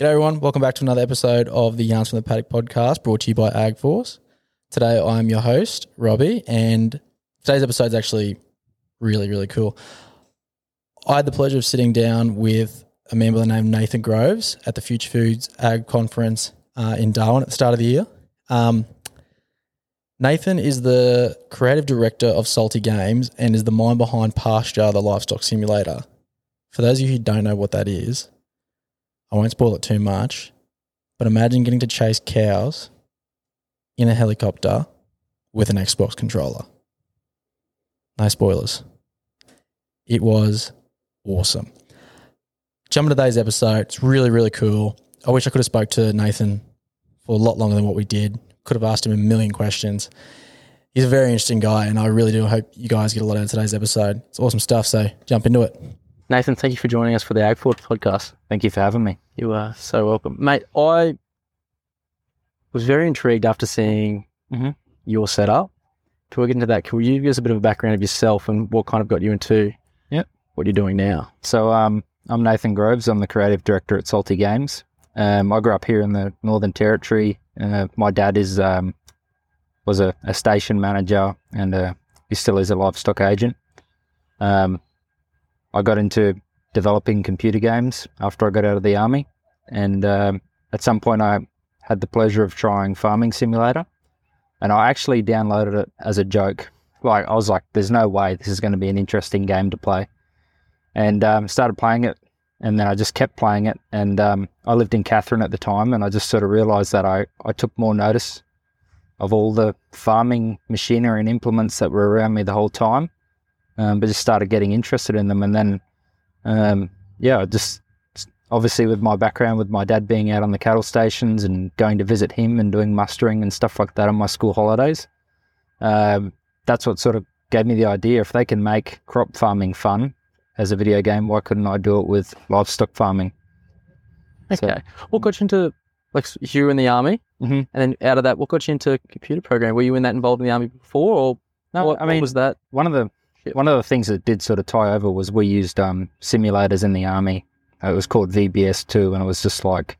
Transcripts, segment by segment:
G'day everyone, welcome back to another episode of the Yarns from the Paddock podcast brought to you by AgForce. Today I'm your host, Robbie, and today's episode is actually really, really cool. I had the pleasure of sitting down with a man by the name Nathan Groves at the Future Foods Ag Conference uh, in Darwin at the start of the year. Um, Nathan is the creative director of Salty Games and is the mind behind Pasture, the livestock simulator. For those of you who don't know what that is, I won't spoil it too much, but imagine getting to chase cows in a helicopter with an Xbox controller. No spoilers. It was awesome. Jump into today's episode. It's really, really cool. I wish I could have spoke to Nathan for a lot longer than what we did. Could have asked him a million questions. He's a very interesting guy, and I really do hope you guys get a lot out of today's episode. It's awesome stuff, so jump into it. Nathan, thank you for joining us for the AgForce podcast. Thank you for having me. You are so welcome. Mate, I was very intrigued after seeing Mhm. your setup. Before we get into that, can you give us a bit of a background of yourself and what kind of got you into Yep. what you're doing now? So, um, I'm Nathan Groves. I'm the creative director at Salty Games. Um, I grew up here in the Northern Territory. Uh, my dad is um, was a, a station manager, and uh, he still is a livestock agent. Um, I got into developing computer games after I got out of the army, and um, at some point I had the pleasure of trying Farming Simulator, and I actually downloaded it as a joke. Like I was like, "There's no way this is going to be an interesting game to play." and um, started playing it. And then I just kept playing it. And um, I lived in Katherine at the time, and I just sort of realised that I, I took more notice of all the farming machinery and implements that were around me the whole time, um, but just started getting interested in them. And then, um, yeah, just obviously with my background, with my dad being out on the cattle stations and going to visit him and doing mustering and stuff like that on my school holidays, um, that's what sort of gave me the idea. If they can make crop farming fun, as a video game, why couldn't I do it with livestock farming? So- Okay. what got you into, like, you were in the army, Mhm. and then out of that, what got you into computer programming? Were you in that involved in the army before, or No, what, I mean, was that? one of the. One of the things that did sort of tie over was we used um, simulators in the army. Uh, It was called VBS two, and it was just like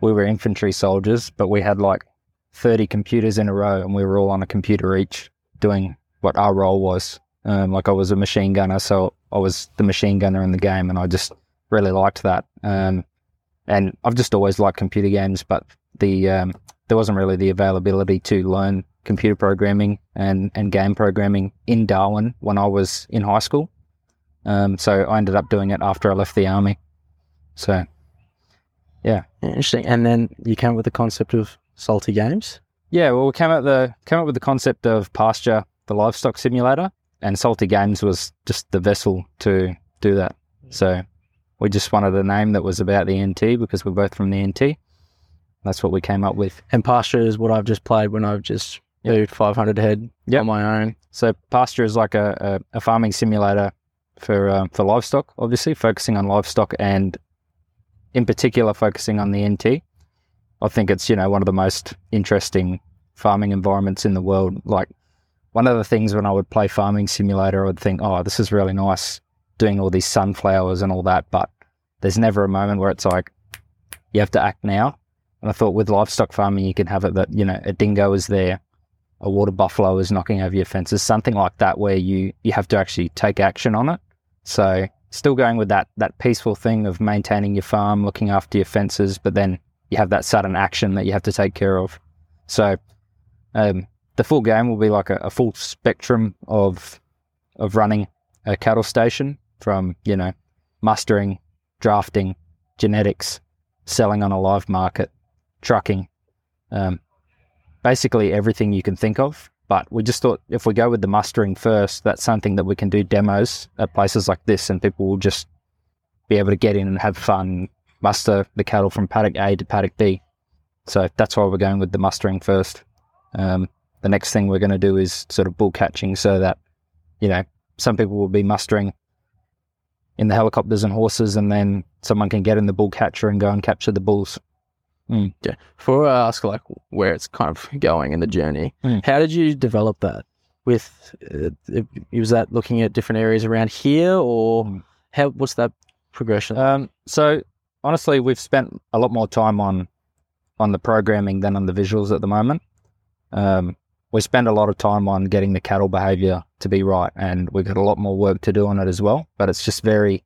we were infantry soldiers, but we had like thirty computers in a row, and we were all on a computer each doing what our role was. Um, like I was a machine gunner, so I was the machine gunner in the game, and I just really liked that. Um, and I've just always liked computer games, but the um, there wasn't really the availability to learn computer programming and, and game programming in Darwin when I was in high school. Um, so I ended up doing it after I left the army. So yeah, Interesting. And then you came up with the concept of salty games. yeah, well, we came up the came up with the concept of pasture, the livestock simulator, and Salty Games was just the vessel to do that. So we just wanted a name that was about the NT because we're both from the NT. That's what we came up with. And pasture is what I've just played when I've just moved 500 head Yep. on my own. So pasture is like a, a, a farming simulator for uh, for livestock, obviously focusing on livestock and in particular focusing on the NT. I think it's you know one of the most interesting farming environments in the world. Like one of the things when I would play farming simulator, I would think, oh, this is really nice doing all these sunflowers and all that, but there's never a moment where it's like you have to act now. And I thought with livestock farming, you can have it that you know a dingo is there, a water buffalo is knocking over your fences, something like that, where you you have to actually take action on it. So still going with that that peaceful thing of maintaining your farm, looking after your fences, but then you have that sudden action that you have to take care of. So um, the full game will be like a, a full spectrum of of running a cattle station from you know mustering, drafting, genetics, selling on a live market, trucking, um, basically everything you can think of. But we just thought if we go with the mustering first, that's something that we can do demos at places like this, and people will just be able to get in and have fun, muster the cattle from paddock A to paddock B. So that's why we're going with the mustering first. Um, the next thing we're going to do is sort of bull catching, so that you know some people will be mustering in the helicopters and horses, and then someone can get in the bull catcher and go and capture the bulls. Yeah. Before I ask like where it's kind of going in the journey, Mm. how did you develop that? With uh, was that looking at different areas around here, or Mm. how? What's that progression? Um, so honestly, we've spent a lot more time on on the programming than on the visuals at the moment. Um, we spend a lot of time on getting the cattle behavior to be right, and we've got a lot more work to do on it as well. But it's just very,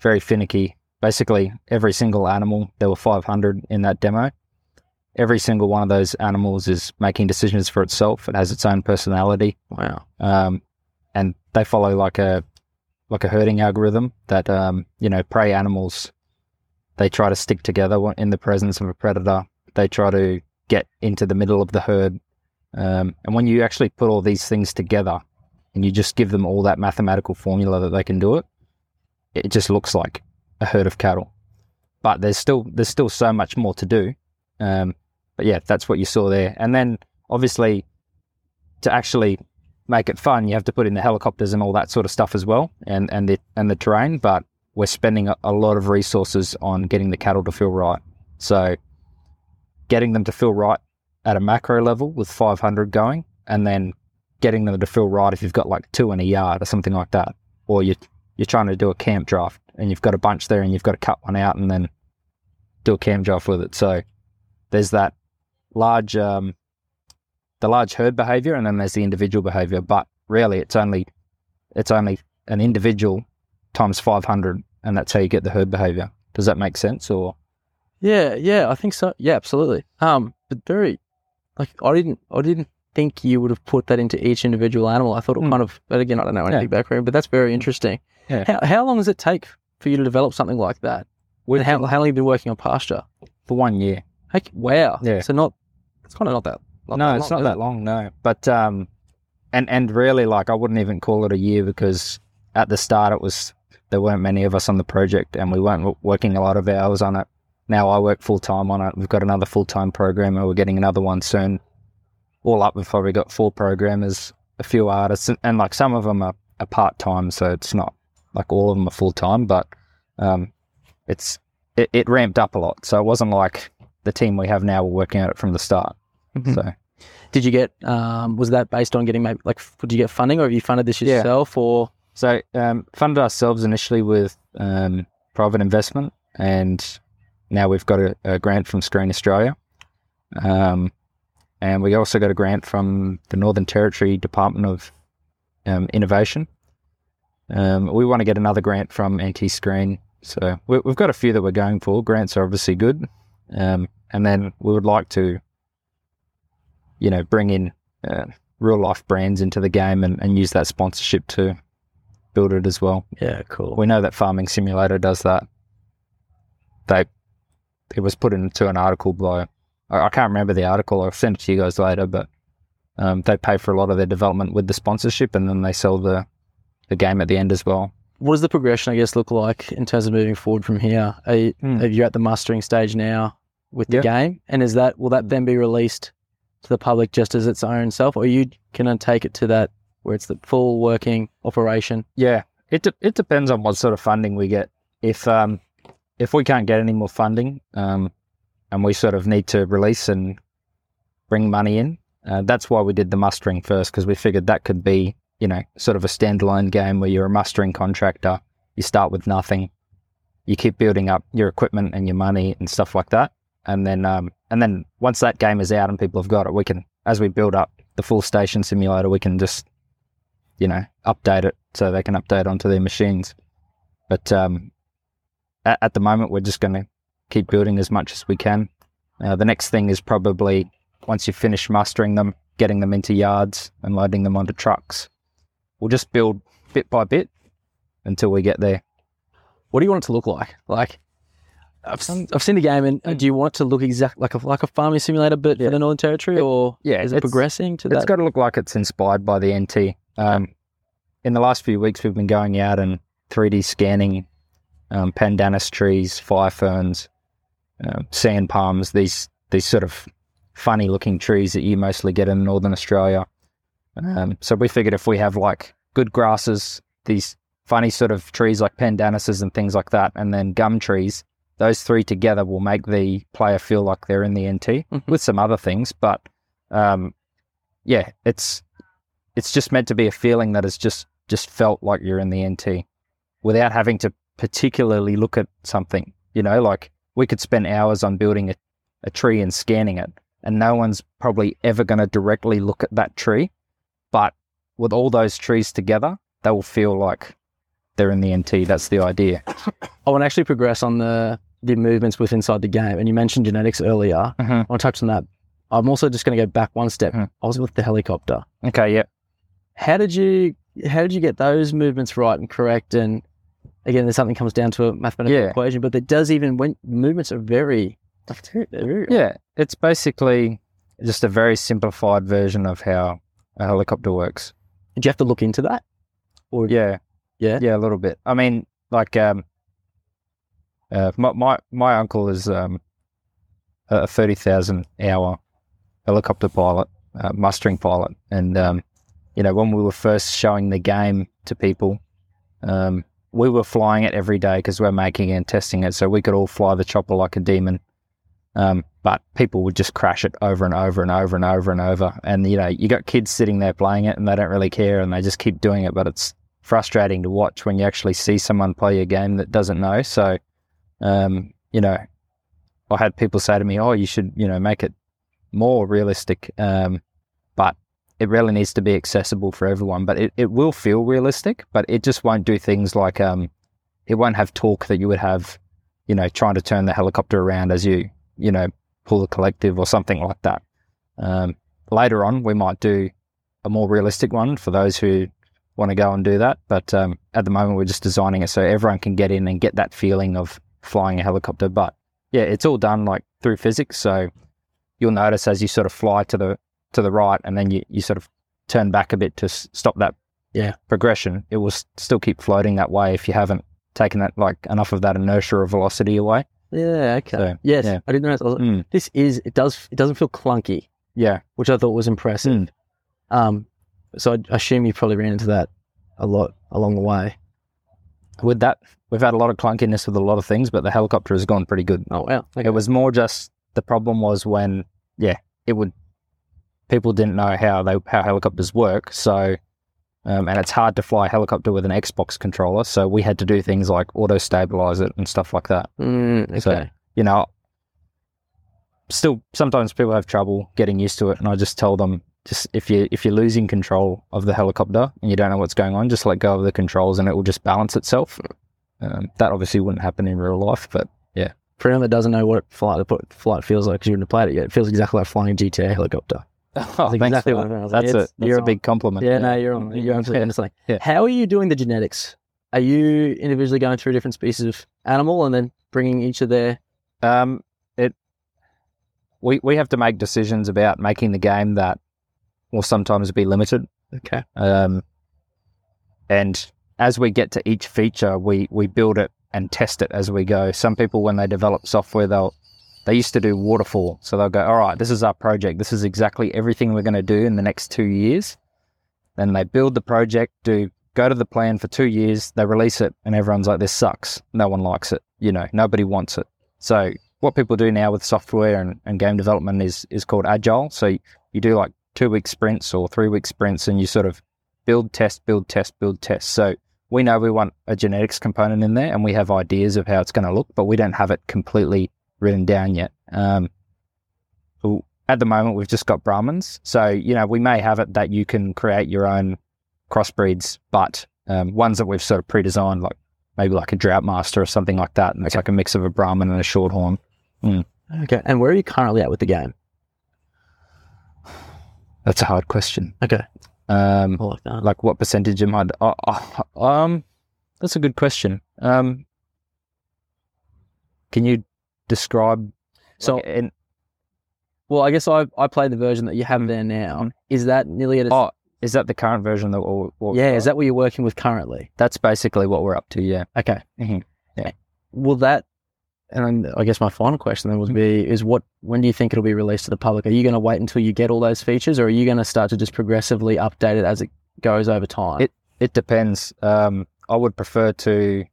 very finicky. Basically, every single animal, there were 500 in that demo. Every single one of those animals is making decisions for itself. It has its own personality, Wow. um, and they follow like a like a herding algorithm that um, you know prey animals. They try to stick together in the presence of a predator. They try to get into the middle of the herd um, and when you actually put all these things together and you just give them all that mathematical formula that they can do it, it just looks like a herd of cattle. But there's still there's still so much more to do. Um, but yeah, that's what you saw there. And then obviously to actually make it fun, you have to put in the helicopters and all that sort of stuff as well, and and the and the terrain. But we're spending a, a lot of resources on getting the cattle to feel right. So getting them to feel right at a macro level with 500 going, and then getting them to feel right if you've got like two in a yard or something like that, or you you're trying to do a camp draft and you've got a bunch there and you've got to cut one out and then do a camp draft with it. So there's that large um, the large herd behavior and then there's the individual behavior. But really, it's only it's only an individual times 500, and that's how you get the herd behavior. Does that make sense? Or Yeah, yeah, I think so. Yeah, absolutely. Um, but very, like, I didn't, I didn't think you would have put that into each individual animal. I thought it Mm. kind of, but again, I don't know anything Yeah. background, but that's very interesting. Yeah. How, how long does it take for you to develop something like that? And how, how long have you been working on pasture? for one year? Like, wow. Yeah. So not, it's kind of not that. Not no, that it's long, not that long. No, but um, and and really, like, I wouldn't even call it a year because at the start it was there weren't many of us on the project, and we weren't working a lot of hours on it. Now I work full time on it. We've got another full time programmer. We're getting another one soon. All up, we've probably got four programmers, a few artists, and, and like some of them are, are part time, so it's not like all of them are full time, but um, it's it, it ramped up a lot. So it wasn't like the team we have now were working at it from the start. Mhm. So Did you get, um, was that based on getting maybe, like, did you get funding or have you funded this Yeah. yourself or? So um, funded ourselves initially with um, private investment, and now we've got a, a grant from Screen Australia, um, and we also got a grant from the Northern Territory Department of um, Innovation. Um, we want to get another grant from NT Screen, so we, we've got a few that we're going for. Grants are obviously good, um, and then we would like to, you know, bring in uh, real life brands into the game and, and use that sponsorship to build it as well. Yeah, cool. We know that Farming Simulator does that. They it was put into an article by I, can't remember the article. I'll send it to you guys later, but um, they pay for a lot of their development with the sponsorship, and then they sell the the game at the end as well. What does the progression, I guess, look like in terms of moving forward from here? Are you, Hmm. are you at the mustering stage now with the Yeah. game? And is that will that then be released to the public just as its own self, or you can take it to that where it's the full working operation? Yeah, it de- it depends on what sort of funding we get. If um if we can't get any more funding, um, and we sort of need to release and bring money in, uh, that's why we did the mustering first because we figured that could be you know sort of a standalone game where you're a mustering contractor. You start with nothing, you keep building up your equipment and your money and stuff like that, and then um and then once that game is out and people have got it, we can as we build up the full station simulator, we can just you know, update it so they can update onto their machines. But um, at, at the moment, we're just going to keep building as much as we can. Uh, the next thing is probably once you finish mustering them, getting them into yards and loading them onto trucks. We'll just build bit by bit until we get there. What do you want it to look like? Like, I've, s- I've seen the game, and uh, do you want it to look exact like a like a farming simulator, but Yeah. for the Northern Territory, or yeah, is it progressing to it's that? It's got to look like it's inspired by the NT. Um, in the last few weeks, we've been going out and 3D scanning um, pandanus trees, fire ferns, um, sand palms. These these sort of funny looking trees that you mostly get in northern Australia. Um, so we figured if we have like good grasses, these funny sort of trees like pandanuses and things like that, and then gum trees, those three together will make the player feel like they're in the NT Mhm. with some other things. But um, yeah, it's it's just meant to be a feeling that is just just felt like you're in the NT without having to particularly look at something. You know, like we could spend hours on building a, a tree and scanning it, and no one's probably ever going to directly look at that tree. But with all those trees together, they will feel like they're in the NT. That's the idea. I want to actually progress on the the movements with inside the game, and you mentioned genetics earlier. Mhm. I want to touch on that. I'm also just going to go back one step. Mhm. I was with the helicopter. Okay, yeah. How did you how did you get those movements right and correct? And again, there's something comes down to a mathematical Yeah. equation, but it does even when movements are very, very Yeah, it's basically just a very simplified version of how a helicopter works. Do you have to look into that? Or Yeah, Yeah? yeah, a little bit. I mean, like, um, uh, my my my uncle is um, a thirty thousand hour helicopter pilot, uh, mustering pilot, and um, you know, when we were first showing the game to people, um, we were flying it every day because we're making it and testing it, so we could all fly the chopper like a demon. Um, but people would just crash it over and over and over and over and over. And you know, you got kids sitting there playing it, and they don't really care, and they just keep doing it. But it's frustrating to watch when you actually see someone play a game that doesn't know. So, um, you know, I had people say to me, "Oh, you should, you know, make it more realistic." Um, but it really needs to be accessible for everyone. But it, it will feel realistic, but it just won't do things like um, it won't have torque that you would have, you know, trying to turn the helicopter around as you, you know, pull the collective or something like that. Um, later on, we might do a more realistic one for those who want to go and do that. But um, at the moment, we're just designing it so everyone can get in and get that feeling of flying a helicopter. But yeah, it's all done like through physics. So you'll notice as you sort of fly to the to the right, and then you, you sort of turn back a bit to s- stop that Yeah. progression. It will s- still keep floating that way if you haven't taken that like enough of that inertia or velocity away. yeah, okay. So, yes, yeah. I didn't know. I was like, Mm, This is it does it doesn't feel clunky, yeah, which I thought was impressive. Mm. Um, so I assume you probably ran into that a lot along the way. with that, we've had a lot of clunkiness with a lot of things, but the helicopter has gone pretty good. Oh wow, okay. It was more just the problem was when, yeah, it would. People didn't know how they how helicopters work, so um, and it's hard to fly a helicopter with an Xbox controller. So we had to do things like auto stabilize it and stuff like that. Mm, okay. So- You know, still sometimes people have trouble getting used to it, and I just tell them just if you if you're losing control of the helicopter and you don't know what's going on, just let go of the controls and it will just balance itself. Um, that obviously wouldn't happen in real life, but yeah. For anyone that doesn't know what flight flight feels like because you haven't played it yet, it feels exactly like flying a GTA helicopter. Oh, That's exactly what. I was like, That's it's- a you're a big compliment. Yeah, no, you're on, you're absolutely Yeah. understanding. Yeah. How are you doing the genetics? Are you individually going through different species of animal and then bringing each of their? Um, it we we have to make decisions about making the game that will sometimes be limited. Okay. Um, and as we get to each feature, we we build it and test it as we go. Some people, when they develop software, they'll they used to do waterfall, so they'll go, "All right, this is our project. This is exactly everything we're going to do in the next two years." Then they build the project, do go to the plan for two years, they release it, and everyone's like, "This sucks. No one likes it. You know, nobody wants it." So what people do now with software and, and game development is is called agile. So you do like two week sprints or three week sprints, and you sort of build, test, build, test, build, test. So we know we want a genetics component in there, and we have ideas of how it's going to look, but we don't have it completely written down yet. Um, at the moment, we've just got Brahmans, so you know we may have it that you can create your own crossbreeds, but um, ones that we've sort of pre-designed, like maybe like a Droughtmaster or something like that, and it's like a mix of a Brahman and a Shorthorn. Okay. And where are you currently at with the game? That's a hard question. Okay. Um, like that. like what percentage am I? Uh, uh, um, that's a good question. Um, can you describe? So- like, in, Well, I guess I I played the version that you have there now. Is that nearly at a, oh, is that the current version that? We're, we're- yeah? Is that what you're working with currently? That's basically what we're up to. Yeah. Okay. Mhm. Will that? And I guess my final question then would be: Is what? When do you think it'll be released to the public? Are you going to wait until you get all those features, or are you going to start to just progressively update it as it goes over time? It- It depends. Um, I would prefer to,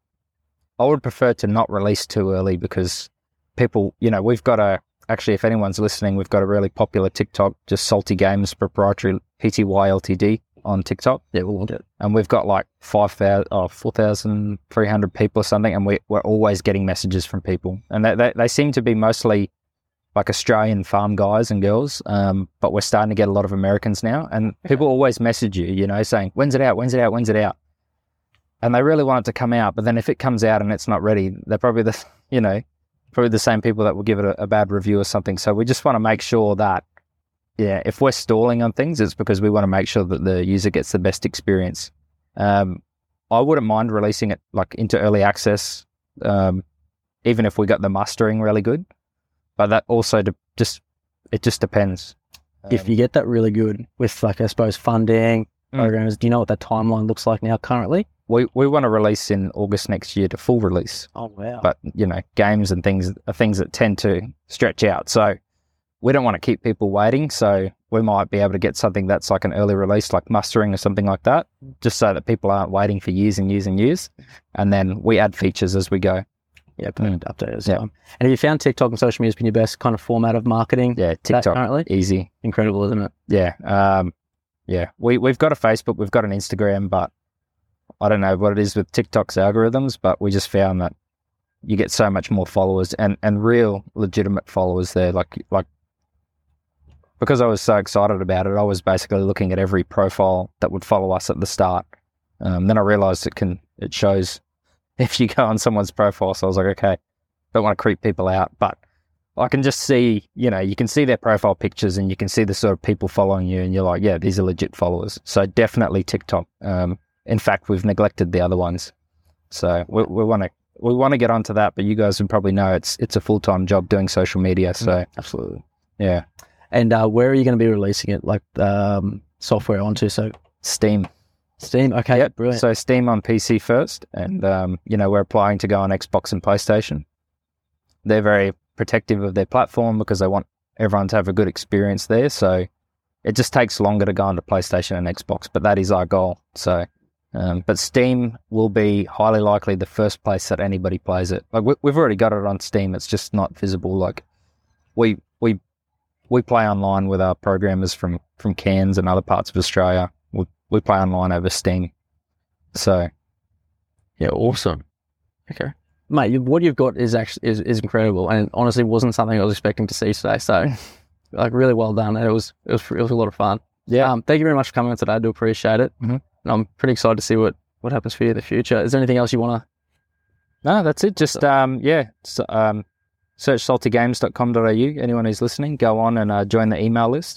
I would prefer to not release too early because people, you know, we've got a. Actually, if anyone's listening, we've got a really popular TikTok, just Salty Games proprietary PTY Ltd. on TikTok, Yeah, we'll it. and we've got like five thousand, oh, four thousand three hundred people or something, and we, we're always getting messages from people, and they, they they seem to be mostly like Australian farm guys and girls, um, but we're starting to get a lot of Americans now, and people always message you, you know, saying when's it out, when's it out, when's it out, and they really want it to come out, but then if it comes out and it's not ready, they're probably the you know probably the same people that will give it a, a bad review or something. So we just want to make sure that yeah, if we're stalling on things, it's because we want to make sure that the user gets the best experience. Um, I wouldn't mind releasing it like into early access, um, even if we got the mustering really good. But that also de- just it just depends. if Um, you get that really good with, like, I suppose, funding Mm. programs, do you know what that timeline looks like now currently? We we want to release in August next year to full release. Oh, wow. but you know, games and things are things that tend to stretch out. So we don't want to keep people waiting. So we might be able to get something that's like an early release, like mustering or something like that, just so that people aren't waiting for years and years and years. And then we add features as we go. yeah, perfect update as Yeah. well. And have you found TikTok and social media has been your best kind of format of marketing? Yeah, TikTok, currently? easy. Incredible, isn't it? Yeah, um, yeah. We we've got a Facebook, we've got an Instagram, but I don't know what it is with TikTok's algorithms, but we just found that you get so much more followers and, and real legitimate followers there. Like like because I was so excited about it, I was basically looking at every profile that would follow us at the start. Um, then I realized it can it shows if you go on someone's profile. So I was like, okay, don't want to creep people out, but I can just see, you know, you can see their profile pictures and you can see the sort of people following you, and you're like, yeah, these are legit followers. So definitely TikTok. Um, in fact, we've neglected the other ones, so we we want to we want to get onto that. But you guys would probably know it's it's a full time job doing social media. So Absolutely. yeah, And uh, where are you going to be releasing it? Like um, software onto? So Steam. Steam. Okay, Yep. brilliant. So Steam on PC first, and um, you know we're applying to go on Xbox and PlayStation. They're very protective of their platform because they want everyone to have a good experience there. So it just takes longer to go onto PlayStation and Xbox, but that is our goal. So, um, but Steam will be highly likely the first place that anybody plays it. Like we, we've already got it on Steam, it's just not visible. Like we we we play online with our programmers from from Cairns and other parts of Australia. We we play online over Steam. So Yeah, awesome. Okay, mate, what you've got is actually is, is incredible, and honestly, wasn't something I was expecting to see today. So, like, really well done, and it was it was it was a lot of fun. yeah, Um, thank you very much for coming on today. I do appreciate it, Mhm. And I'm pretty excited to see what what happens for you in the future. Is there anything else you want to? no, that's it. Just um, yeah, so, um, search saltygames.com.au. Anyone who's listening, go on and uh, join the email list.